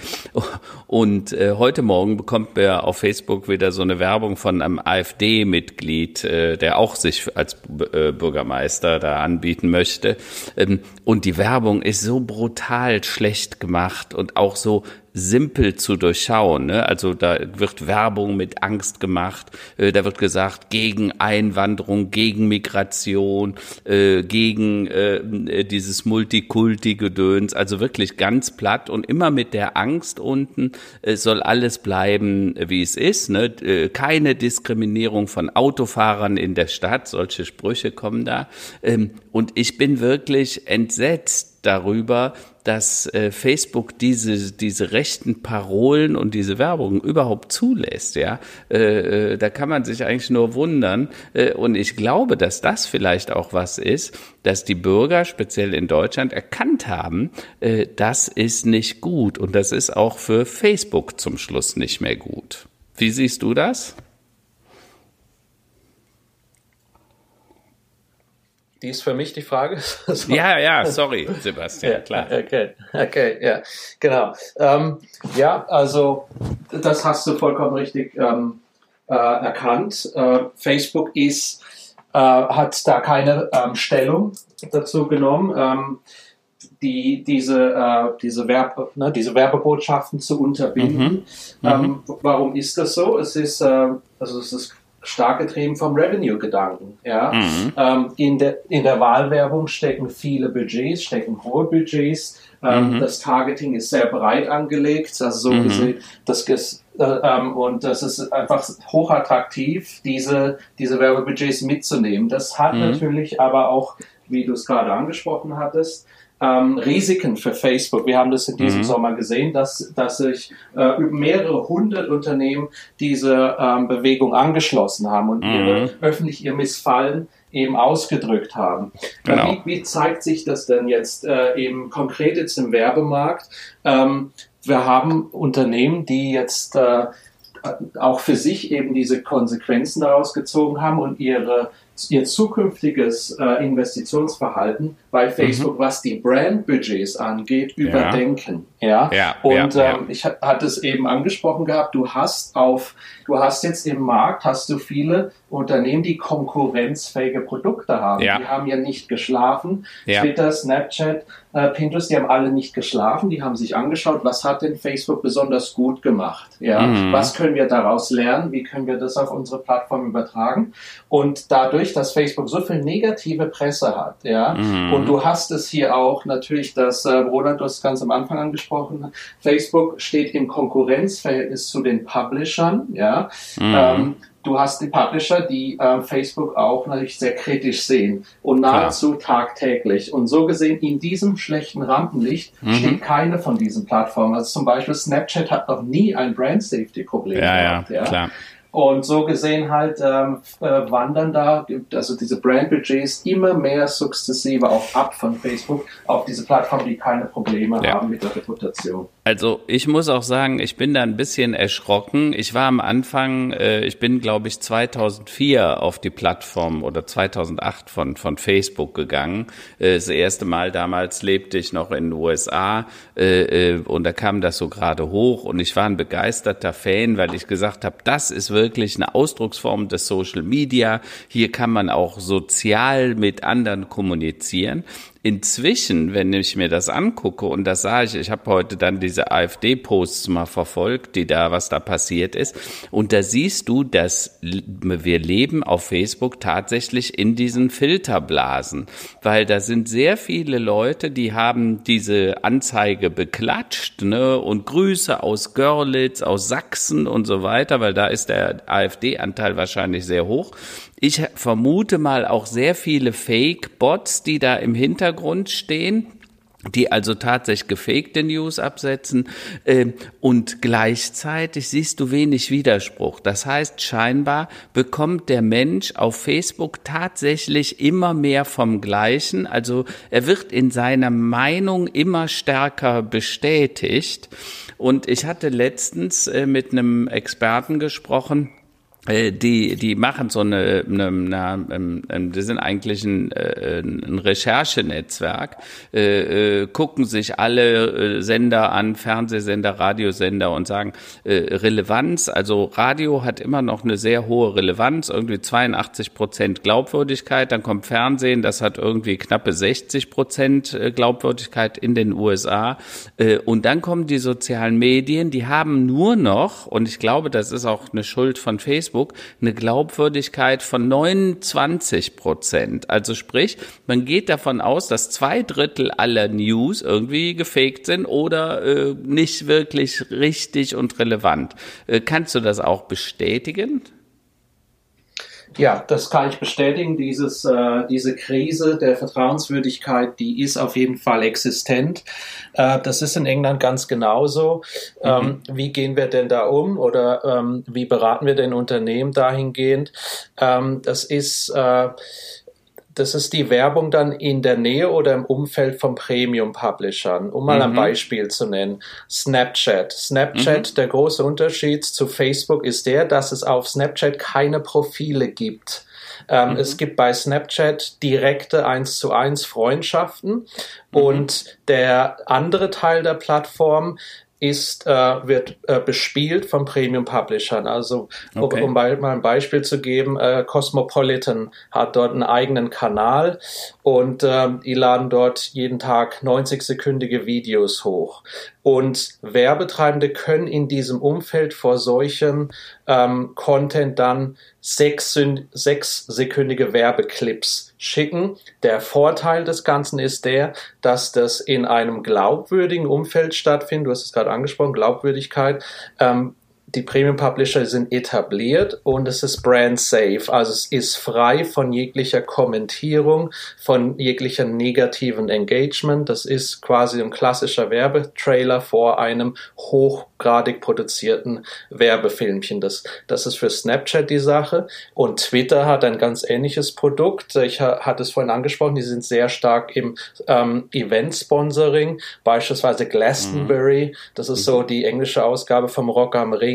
Und äh, heute Morgen bekommt er auf Facebook wieder so eine Werbung von einem AfD-Mitglied, äh, der auch sich als äh, Bürgermeister da anbieten möchte. Ähm, und die Werbung ist so brutal schlecht gemacht und auch so simpel zu durchschauen. Ne? Also da wird Werbung mit Angst gemacht, äh, da wird gesagt, gegen Einwanderung, gegen Migration, äh, gegen äh, dieses Multikulti-Gedöns, also wirklich ganz platt und immer mit der Angst unten, äh, soll alles bleiben, wie es ist. Ne? Äh, keine Diskriminierung von Autofahrern in der Stadt, solche Sprüche kommen da. Ähm, und ich bin wirklich entsetzt darüber, dass äh, Facebook diese, diese rechten Parolen und diese Werbung überhaupt zulässt. Ja, äh, äh, da kann man sich eigentlich nur wundern. Äh, und ich glaube, dass das vielleicht auch was ist, dass die Bürger, speziell in Deutschland, erkannt haben, äh, das ist nicht gut. Und das ist auch für Facebook zum Schluss nicht mehr gut. Wie siehst du das? Die ist für mich die Frage. so. Ja, ja, sorry, Sebastian, ja, klar. Okay, okay, ja, genau. Ähm, ja, also das hast du vollkommen richtig ähm, äh, erkannt. Äh, Facebook ist, äh, hat da keine ähm, Stellung dazu genommen. Ähm, die, diese, äh, diese, Werbe, ne, diese Werbebotschaften zu unterbinden. Mhm. Ähm, mhm. warum ist das so? Es ist, äh, also es ist stark getrieben vom Revenue-Gedanken. Ja? Mhm. Ähm, in, der, in der Wahlwerbung stecken viele Budgets, stecken hohe Budgets. Ähm, mhm. Das Targeting ist sehr breit angelegt, also so mhm. gesehen, das, äh, ähm, und das ist einfach hochattraktiv, diese, diese Werbebudgets mitzunehmen. Das hat mhm. natürlich aber auch, wie du es gerade angesprochen hattest, ähm, Risiken für Facebook. Wir haben das in diesem mhm. Sommer gesehen, dass, dass sich äh, mehrere hundert Unternehmen diese ähm, Bewegung angeschlossen haben und mhm. ihre, öffentlich ihr Missfallen eben ausgedrückt haben. Genau. Wie, wie, zeigt sich das denn jetzt äh, eben konkret jetzt im Werbemarkt? Ähm, wir haben Unternehmen, die jetzt äh, auch für sich eben diese Konsequenzen daraus gezogen haben und ihre ihr zukünftiges äh, Investitionsverhalten bei mhm. Facebook, mhm. was die Brandbudgets angeht, überdenken. Ja. ja. Und ja, ähm, ich hatte es eben angesprochen gehabt, du hast auf, du hast jetzt im Markt, hast du viele Unternehmen, die konkurrenzfähige Produkte haben. Die haben ja nicht geschlafen. Twitter, Snapchat, äh, Pinterest, die haben alle nicht geschlafen. Die haben sich angeschaut, was hat denn Facebook besonders gut gemacht? Ja. Mhm. Was können wir daraus lernen? Wie können wir das auf unsere Plattform übertragen? Und dadurch, dass Facebook so viel negative Presse hat, ja, mhm. und du hast es hier auch natürlich, dass äh, Roland, du hast ganz am Anfang angesprochen, Facebook steht im Konkurrenzverhältnis zu den Publishern, ja. Mhm. Ähm, du hast die Publisher, die äh, Facebook auch natürlich sehr kritisch sehen und nahezu Klar. tagtäglich. Und so gesehen, in diesem schlechten Rampenlicht mhm. steht keine von diesen Plattformen. Also zum Beispiel Snapchat hat noch nie ein Brand Safety Problem ja, gehabt. Ja. Klar. Und so gesehen halt ähm, äh, wandern da, also diese Brandbudgets immer mehr sukzessive auch ab von Facebook auf diese Plattform, die keine Probleme ja. haben mit der Reputation. Also ich muss auch sagen, ich bin da ein bisschen erschrocken. Ich war am Anfang, äh, ich bin glaube ich 2004 auf die Plattform oder 2008 von, von Facebook gegangen. Äh, das erste Mal damals lebte ich noch in den USA äh, äh, und da kam das so gerade hoch und ich war ein begeisterter Fan, weil ich gesagt habe, das ist wirklich wirklich eine Ausdrucksform des Social Media. Hier kann man auch sozial mit anderen kommunizieren. Inzwischen, wenn ich mir das angucke, und das sage ich, ich habe heute dann diese AfD-Posts mal verfolgt, die da, was da passiert ist, und da siehst du, dass wir leben auf Facebook tatsächlich in diesen Filterblasen, weil da sind sehr viele Leute, die haben diese Anzeige beklatscht, ne, und Grüße aus Görlitz, aus Sachsen und so weiter, weil da ist der AfD-Anteil wahrscheinlich sehr hoch. Ich vermute mal auch sehr viele Fake-Bots, die da im Hintergrund stehen die also tatsächlich gefakte News absetzen äh, und gleichzeitig siehst du wenig Widerspruch. Das heißt, scheinbar bekommt der Mensch auf Facebook tatsächlich immer mehr vom Gleichen. Also er wird in seiner Meinung immer stärker bestätigt. Und ich hatte letztens äh, mit einem Experten gesprochen, die, die machen so eine, eine, eine, eine die sind eigentlich ein, äh, ein Recherchenetzwerk, äh, äh, gucken sich alle Sender an, Fernsehsender, Radiosender und sagen äh, Relevanz. Also Radio hat immer noch eine sehr hohe Relevanz, irgendwie 82 Prozent Glaubwürdigkeit. Dann kommt Fernsehen, das hat irgendwie knappe 60 Prozent Glaubwürdigkeit in den USA. Äh, und dann kommen die sozialen Medien, die haben nur noch, und ich glaube, das ist auch eine Schuld von Facebook, Facebook eine Glaubwürdigkeit von 29 Prozent. Also sprich, man geht davon aus, dass zwei Drittel aller News irgendwie gefaked sind oder äh, nicht wirklich richtig und relevant. Äh, kannst du das auch bestätigen? Ja, das kann ich bestätigen. Dieses, äh, diese Krise der Vertrauenswürdigkeit, die ist auf jeden Fall existent. Äh, das ist in England ganz genauso. Mhm. Ähm, wie gehen wir denn da um oder ähm, wie beraten wir denn Unternehmen dahingehend? Ähm, das ist äh, das ist die Werbung dann in der Nähe oder im Umfeld von Premium-Publishern. Um mal mhm. ein Beispiel zu nennen. Snapchat. Snapchat, mhm. der große Unterschied zu Facebook ist der, dass es auf Snapchat keine Profile gibt. Ähm, mhm. Es gibt bei Snapchat direkte 1 zu 1 Freundschaften mhm. und der andere Teil der Plattform ist, äh, wird äh, bespielt von Premium-Publishern. Also, okay. um, um, mal ein Beispiel zu geben, äh, Cosmopolitan hat dort einen eigenen Kanal und äh, die laden dort jeden Tag 90-sekündige Videos hoch. Und Werbetreibende können in diesem Umfeld vor solchem ähm, Content dann sechs, sechssekündige Werbeclips schicken. Der Vorteil des Ganzen ist der, dass das in einem glaubwürdigen Umfeld stattfindet. Du hast es gerade angesprochen, Glaubwürdigkeit. Ähm, die Premium Publisher sind etabliert und es ist brand safe. Also es ist frei von jeglicher Kommentierung, von jeglicher negativen Engagement. Das ist quasi ein klassischer Werbetrailer vor einem hochgradig produzierten Werbefilmchen. Das, das ist für Snapchat die Sache. Und Twitter hat ein ganz ähnliches Produkt. Ich hatte es vorhin angesprochen, die sind sehr stark im ähm, Event-Sponsoring. Beispielsweise Glastonbury, mhm. das ist so die englische Ausgabe vom Rock am Ring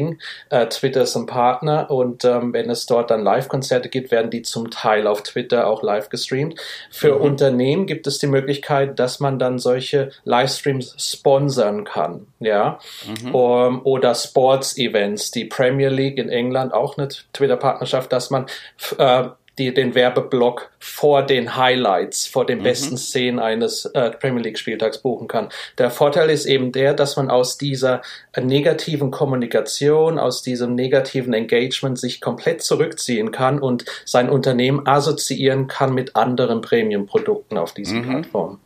äh, Twitter ist ein Partner und ähm, wenn es dort dann Live-Konzerte gibt, werden die zum Teil auf Twitter auch live gestreamt. Für mhm. Unternehmen gibt es die Möglichkeit, dass man dann solche Livestreams sponsern kann, ja, mhm. um, oder Sports-Events, die Premier League in England auch eine Twitter-Partnerschaft, dass man äh, die, den Werbeblock vor den Highlights, vor den mhm. besten Szenen eines äh, Premier League Spieltags buchen kann. Der Vorteil ist eben der, dass man aus dieser äh, negativen Kommunikation, aus diesem negativen Engagement sich komplett zurückziehen kann und sein Unternehmen assoziieren kann mit anderen Premium-Produkten auf diesen mhm. Plattformen.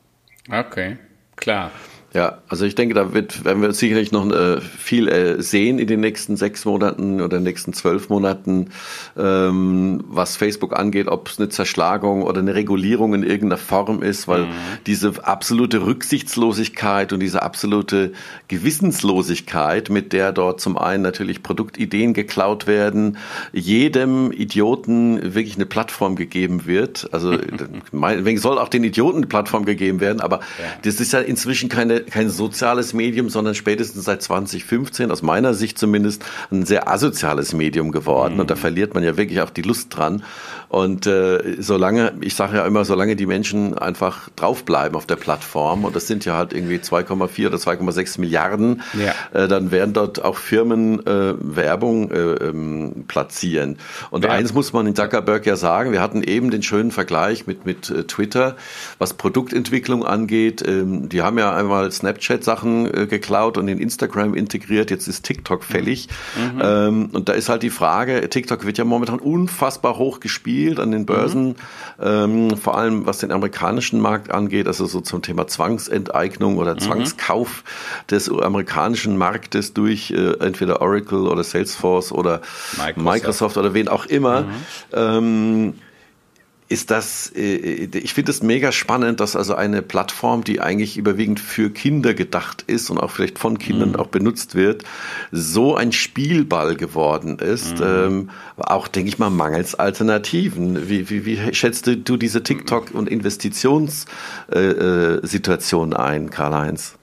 Okay, klar. Ja, also ich denke, da wird, werden wir sicherlich noch äh, viel äh, sehen in den nächsten sechs Monaten oder nächsten zwölf Monaten, ähm, was Facebook angeht, ob es eine Zerschlagung oder eine Regulierung in irgendeiner Form ist, weil mhm. diese absolute Rücksichtslosigkeit und diese absolute Gewissenslosigkeit, mit der dort zum einen natürlich Produktideen geklaut werden, jedem Idioten wirklich eine Plattform gegeben wird. Also mein, soll auch den Idioten eine Plattform gegeben werden, aber ja. das ist ja inzwischen keine kein soziales Medium, sondern spätestens seit 2015, aus meiner Sicht zumindest, ein sehr asoziales Medium geworden. Mhm. Und da mhm. verliert man ja wirklich auch die Lust dran. Und äh, solange, ich sage ja immer, solange die Menschen einfach draufbleiben auf der Plattform, und das sind ja halt irgendwie 2,4 oder 2,6 Milliarden, ja. äh, dann werden dort auch Firmen äh, Werbung äh, ähm, platzieren. Und ja. eins muss man in Zuckerberg ja sagen, wir hatten eben den schönen Vergleich mit, mit äh, Twitter, was Produktentwicklung angeht. Ähm, die haben ja einmal Snapchat-Sachen äh, geklaut und in Instagram integriert, jetzt ist TikTok fällig. Mhm. Ähm, und da ist halt die Frage, TikTok wird ja momentan unfassbar hoch gespielt gespielt an den Börsen, mhm. ähm, vor allem was den amerikanischen Markt angeht, also so zum Thema Zwangsenteignung oder mhm. Zwangskauf des amerikanischen Marktes durch äh, entweder Oracle oder Salesforce oder Microsoft, Microsoft oder wen auch immer. Mhm. Ähm, ist das, äh, ich finde es mega spannend, dass also eine Plattform, die eigentlich überwiegend für Kinder gedacht ist und auch vielleicht von Kindern mhm. auch benutzt wird, so ein Spielball geworden ist. Mhm. Ähm, auch, denke ich mal, mangels Alternativen. Wie, wie, wie schätzt du diese TikTok- und Investitionssituation äh, äh ein, Karl-Heinz?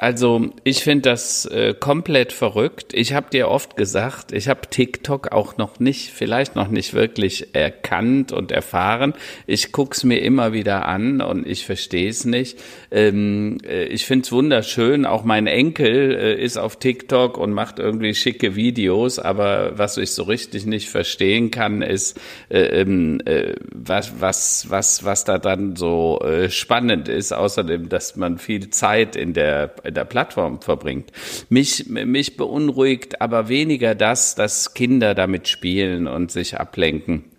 Also ich finde das äh, komplett verrückt. Ich habe dir oft gesagt, ich habe TikTok auch noch nicht, vielleicht noch nicht wirklich erkannt und erfahren. Ich guck's mir immer wieder an und ich verstehe es nicht. Ähm, äh, ich finde es wunderschön. Auch mein Enkel äh, ist auf TikTok und macht irgendwie schicke Videos. Aber was ich so richtig nicht verstehen kann, ist, äh, ähm, äh, was, was, was, was da dann so äh, spannend ist. Außerdem, dass man viel Zeit in der der Plattform verbringt. Mich, mich beunruhigt aber weniger das, dass Kinder damit spielen und sich ablenken.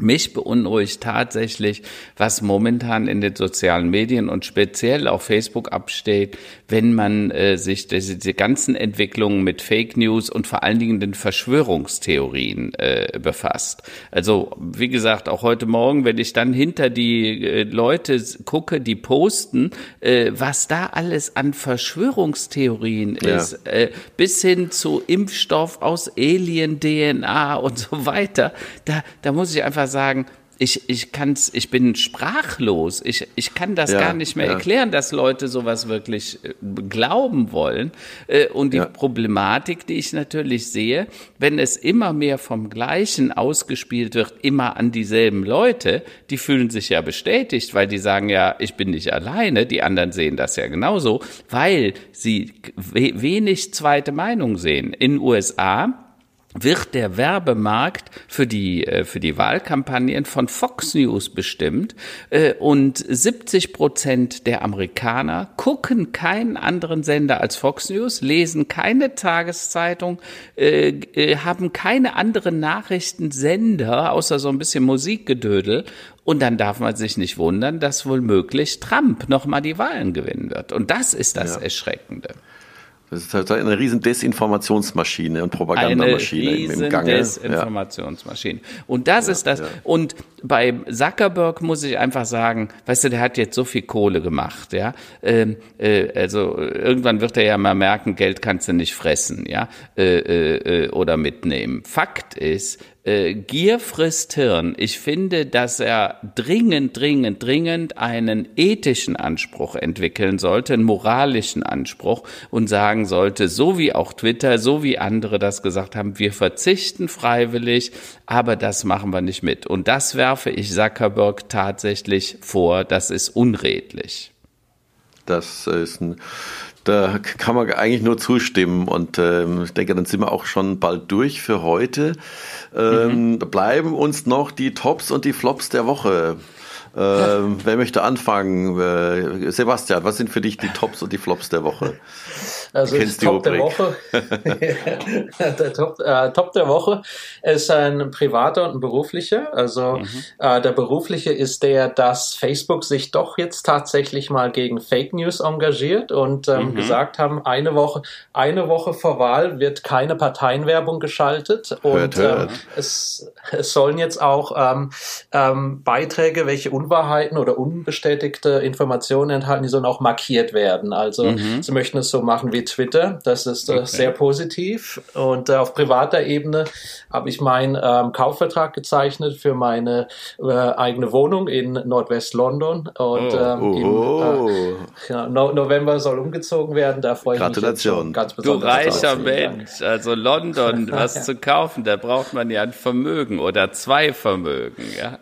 Mich beunruhigt tatsächlich, was momentan in den sozialen Medien und speziell auf Facebook absteht, wenn man äh, sich diese, diese, ganzen Entwicklungen mit Fake News und vor allen Dingen den Verschwörungstheorien äh, befasst. Also wie gesagt, auch heute Morgen, wenn ich dann hinter die äh, Leute gucke, die posten, äh, was da alles an Verschwörungstheorien ja. ist, äh, bis hin zu Impfstoff aus Alien-DNA und so weiter, da, da muss ich einfach sagen, ich, ich kann's, ich bin sprachlos. Ich, ich kann das ja, gar nicht mehr ja. erklären, dass Leute sowas wirklich äh, glauben wollen. Äh, und die ja. Problematik, die ich natürlich sehe, wenn es immer mehr vom Gleichen ausgespielt wird, immer an dieselben Leute, die fühlen sich ja bestätigt, weil die sagen ja, ich bin nicht alleine, die anderen sehen das ja genauso, weil sie wenig zweite Meinung sehen. In USA wird der Werbemarkt für die, äh, für die Wahlkampagnen von Fox News bestimmt äh, und 70 Prozent der Amerikaner gucken keinen anderen Sender als Fox News, lesen keine Tageszeitung, äh, haben keine anderen Nachrichtensender, außer so ein bisschen Musikgedödel und dann darf man sich nicht wundern, dass wohl möglich Trump nochmal die Wahlen gewinnen wird. Und das ist das ja. Erschreckende. Das ist halt eine riesen Desinformationsmaschine und Propagandamaschine eine riesen im Gange. Desinformationsmaschine. Und das ja, ist das. Ja. Und bei Zuckerberg muss ich einfach sagen, weißt du, der hat jetzt so viel Kohle gemacht, ja. Ähm, äh, also irgendwann wird er ja mal merken, Geld kannst du nicht fressen, ja, äh, äh, äh oder mitnehmen. Fakt ist, äh, Gier frisst Hirn. Ich finde, dass er dringend, dringend, dringend einen ethischen Anspruch entwickeln sollte, einen moralischen Anspruch und sagen sollte, so wie auch Twitter, so wie andere das gesagt haben, wir verzichten freiwillig, aber das machen wir nicht mit. Und das werfe ich Zuckerberg tatsächlich vor, das ist unredlich. Das ist ein da kann man eigentlich nur zustimmen und ähm, ich denke, dann sind wir auch schon bald durch für heute. Ähm, mhm. Bleiben uns noch die Tops und die Flops der Woche. Ähm, wer möchte anfangen? Äh, Sebastian, was sind für dich die Tops und die Flops der Woche? Also Kennst Top der Woche. der Top, äh, Top der Woche ist ein privater und ein beruflicher. Also mhm. äh, der berufliche ist der, dass Facebook sich doch jetzt tatsächlich mal gegen Fake News engagiert und ähm, mhm. gesagt haben, eine Woche, eine Woche vor Wahl wird keine Parteienwerbung geschaltet und hört, hört. Ähm, es, es sollen jetzt auch ähm, ähm, Beiträge, welche Unwahrheiten oder unbestätigte Informationen enthalten, die sollen auch markiert werden. Also mhm. sie möchten es so machen wie Twitter. Das ist äh, okay. sehr positiv. Und äh, auf privater Ebene habe ich meinen ähm, Kaufvertrag gezeichnet für meine äh, eigene Wohnung in Nordwest London. Und oh, ähm, im. Äh, no November soll umgezogen werden. Da freue ich Gratulation. mich ganz besonders. Du reicher Mensch, also London, was ja. zu kaufen, da braucht man ja ein Vermögen oder zwei Vermögen. Ja.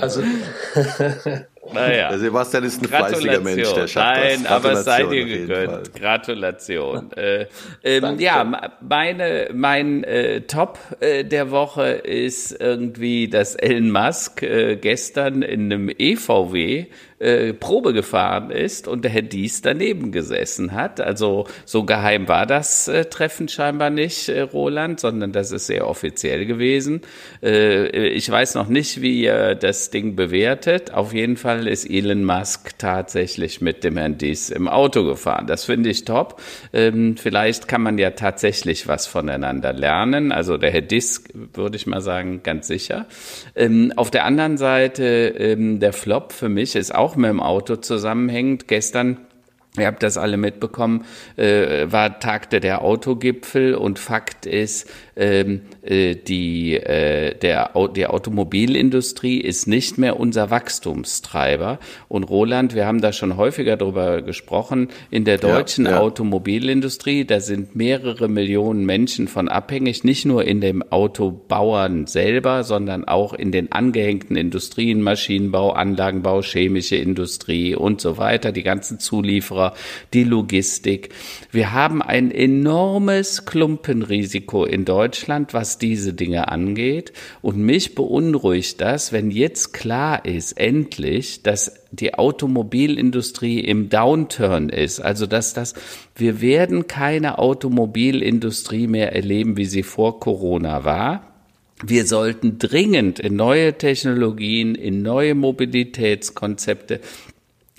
also naja. Der Sebastian ist ein fleißiger Mensch, der schafft Nein, das. aber es sei dir gegönnt. Gratulation. äh, ähm, ja, meine, mein äh, Top äh, der Woche ist irgendwie, dass Elon Musk äh, gestern in einem EVW äh, Probe gefahren ist und der Herr Dies daneben gesessen hat. Also so geheim war das äh, Treffen scheinbar nicht, äh, Roland, sondern das ist sehr offiziell gewesen. Äh, ich weiß noch nicht, wie ihr das Ding bewertet. Auf jeden Fall Mal ist Elon Musk tatsächlich mit dem Herrn Dies im Auto gefahren. Das finde ich top. Ähm, vielleicht kann man ja tatsächlich was voneinander lernen. Also der Herr Diss, würde ich mal sagen, ganz sicher. Ähm, auf der anderen Seite, ähm, der Flop für mich ist auch mit dem Auto zusammenhängend. Gestern Ihr habt das alle mitbekommen, äh, war tagte der Autogipfel und Fakt ist, ähm, äh, die, äh, der, die Automobilindustrie ist nicht mehr unser Wachstumstreiber. Und Roland, wir haben da schon häufiger darüber gesprochen, in der deutschen ja, ja. Automobilindustrie, da sind mehrere Millionen Menschen von abhängig, nicht nur in dem Autobauern selber, sondern auch in den angehängten Industrien, Maschinenbau, Anlagenbau, chemische Industrie und so weiter, die ganzen Zulieferer Zulieferer, die Logistik. Wir haben ein enormes Klumpenrisiko in Deutschland, was diese Dinge angeht. Und mich beunruhigt das, wenn jetzt klar ist, endlich, dass die Automobilindustrie im Downturn ist. Also, dass das, wir werden keine Automobilindustrie mehr erleben, wie sie vor Corona war. Wir sollten dringend in neue Technologien, in neue Mobilitätskonzepte,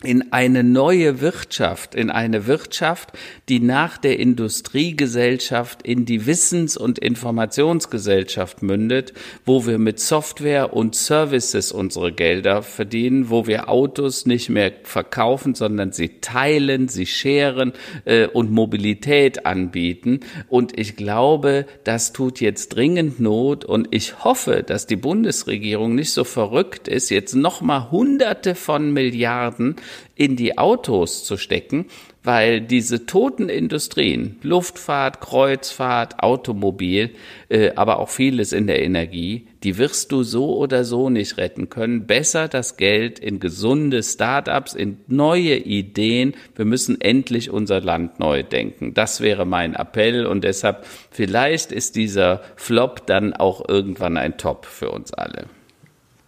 in eine neue Wirtschaft, in eine Wirtschaft, die nach der Industriegesellschaft in die Wissens- und Informationsgesellschaft mündet, wo wir mit Software und Services unsere Gelder verdienen, wo wir Autos nicht mehr verkaufen, sondern sie teilen, sie scheren äh, und Mobilität anbieten. Und ich glaube, das tut jetzt dringend Not und ich hoffe, dass die Bundesregierung nicht so verrückt ist, jetzt nochmal Hunderte von Milliarden in die Autos zu stecken, weil diese toten Industrien, Luftfahrt, Kreuzfahrt, Automobil, äh, aber auch vieles in der Energie, die wirst du so oder so nicht retten können. Besser das Geld in gesunde Startups, in neue Ideen. Wir müssen endlich unser Land neu denken. Das wäre mein Appell und deshalb vielleicht ist dieser Flop dann auch irgendwann ein Top für uns alle.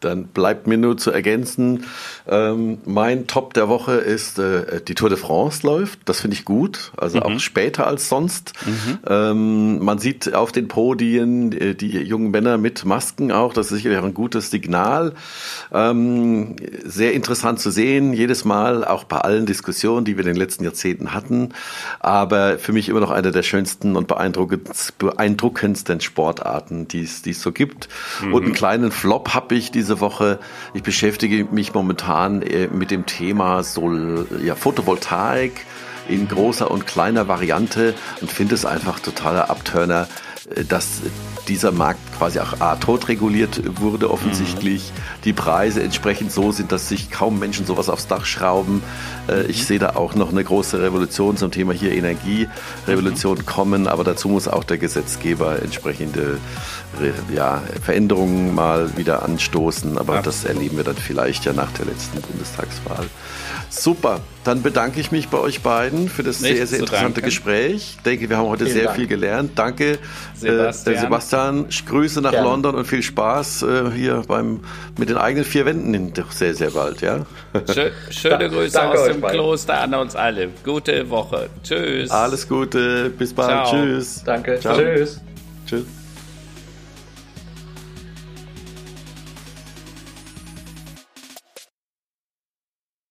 Dann bleibt mir nur zu ergänzen, ähm, mein Top der Woche ist, äh, die Tour de France läuft. Das finde ich gut, also mhm. auch später als sonst. Mhm. Ähm, man sieht auf den Podien äh, die jungen Männer mit Masken auch. Das ist sicherlich ein gutes Signal. Ähm, sehr interessant zu sehen, jedes Mal, auch bei allen Diskussionen, die wir in den letzten Jahrzehnten hatten. Aber für mich immer noch eine der schönsten und beeindruckendsten Sportarten, die es so gibt. Mhm. Und einen kleinen Flop habe ich diese Woche. Ich beschäftige mich momentan äh, mit dem Thema Sol ja, Photovoltaik in großer und kleiner Variante und finde es einfach totaler Abturner, dass dieser Markt quasi auch A, tot reguliert wurde offensichtlich, mhm. die Preise entsprechend so sind, dass sich kaum Menschen sowas aufs Dach schrauben. Äh, ich sehe da auch noch eine große Revolution zum Thema hier Energierevolution mhm. kommen, aber dazu muss auch der Gesetzgeber entsprechende ja, Veränderungen mal wieder anstoßen, aber Absolut. das erleben wir dann vielleicht ja nach der letzten Bundestagswahl. Super, dann bedanke ich mich bei euch beiden für das Nichts sehr, sehr interessante Gespräch. Ich denke, wir haben heute Vielen sehr Dank. viel gelernt. Danke, Sebastian. Äh, Sebastian. Grüße nach Gerne. London und viel Spaß äh, hier beim, mit den eigenen vier Wänden doch sehr, sehr bald. Ja? Schö schöne Grüße Danke aus dem beiden. Kloster an uns alle. Gute Woche. Tschüss. Alles Gute. Bis bald. Ciao. Tschüss. Danke. Ciao. Tschüss. Tschüss.